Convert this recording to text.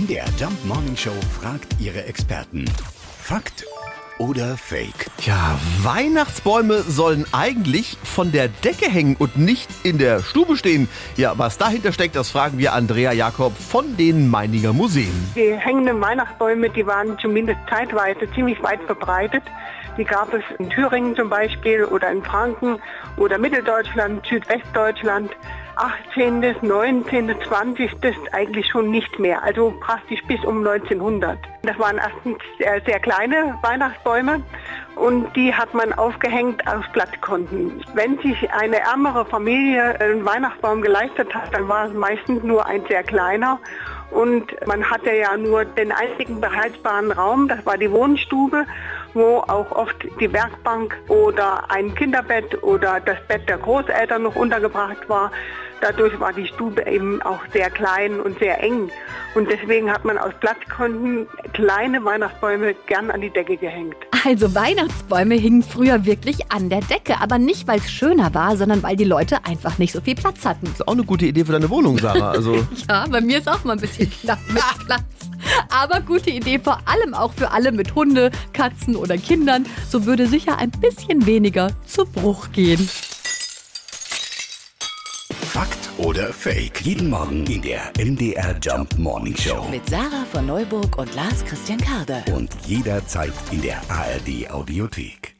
MDR Jump Morning Show fragt ihre Experten. Fakt oder Fake? Ja, Weihnachtsbäume sollen eigentlich von der Decke hängen und nicht in der Stube stehen. Ja, was dahinter steckt, das fragen wir Andrea Jakob von den Meininger Museen. Die hängenden Weihnachtsbäume, die waren zumindest zeitweise ziemlich weit verbreitet. Die gab es in Thüringen zum Beispiel oder in Franken oder Mitteldeutschland, Südwestdeutschland. 18., 19., 20. eigentlich schon nicht mehr, also praktisch bis um 1900. Das waren erstens sehr, sehr kleine Weihnachtsbäume und die hat man aufgehängt aus Blattkonten. Wenn sich eine ärmere Familie einen Weihnachtsbaum geleistet hat, dann war es meistens nur ein sehr kleiner und man hatte ja nur den einzigen beheizbaren Raum, das war die Wohnstube, wo auch oft die Werkbank oder ein Kinderbett oder das Bett der Großeltern noch untergebracht war. Dadurch war die Stube eben auch sehr klein und sehr eng. Und deswegen hat man aus Platzkonten kleine Weihnachtsbäume gern an die Decke gehängt. Also Weihnachtsbäume hingen früher wirklich an der Decke, aber nicht, weil es schöner war, sondern weil die Leute einfach nicht so viel Platz hatten. Das ist auch eine gute Idee für deine Wohnung, Sarah. Also Ja, bei mir ist auch mal ein bisschen knapp mit Platz. Aber gute Idee vor allem auch für alle mit Hunde, Katzen oder Kindern. So würde sicher ein bisschen weniger zu Bruch gehen. Fakt oder Fake? Jeden Morgen in der MDR Jump Morning Show. Mit Sarah von Neuburg und Lars Christian Karde. Und jederzeit in der ARD Audiothek.